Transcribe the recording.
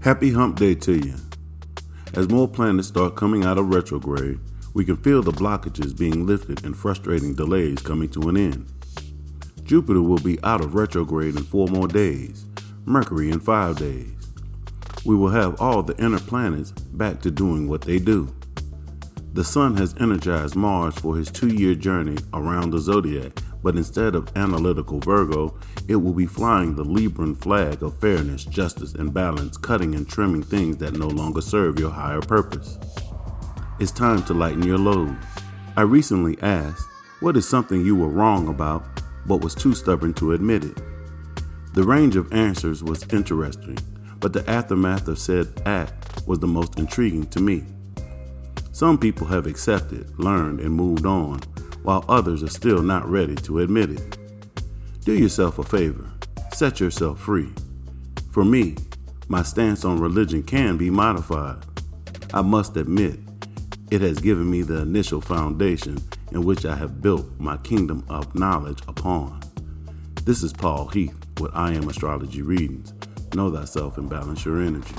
Happy hump day to you. As more planets start coming out of retrograde, we can feel the blockages being lifted and frustrating delays coming to an end. Jupiter will be out of retrograde in four more days, Mercury in five days. We will have all the inner planets back to doing what they do. The Sun has energized Mars for his two year journey around the zodiac, but instead of analytical Virgo, it will be flying the Libran flag of fairness, justice, and balance, cutting and trimming things that no longer serve your higher purpose. It's time to lighten your load. I recently asked, What is something you were wrong about, but was too stubborn to admit it? The range of answers was interesting, but the aftermath of said act was the most intriguing to me. Some people have accepted, learned, and moved on, while others are still not ready to admit it. Do yourself a favor, set yourself free. For me, my stance on religion can be modified. I must admit, it has given me the initial foundation in which I have built my kingdom of knowledge upon. This is Paul Heath with I Am Astrology Readings. Know thyself and balance your energy.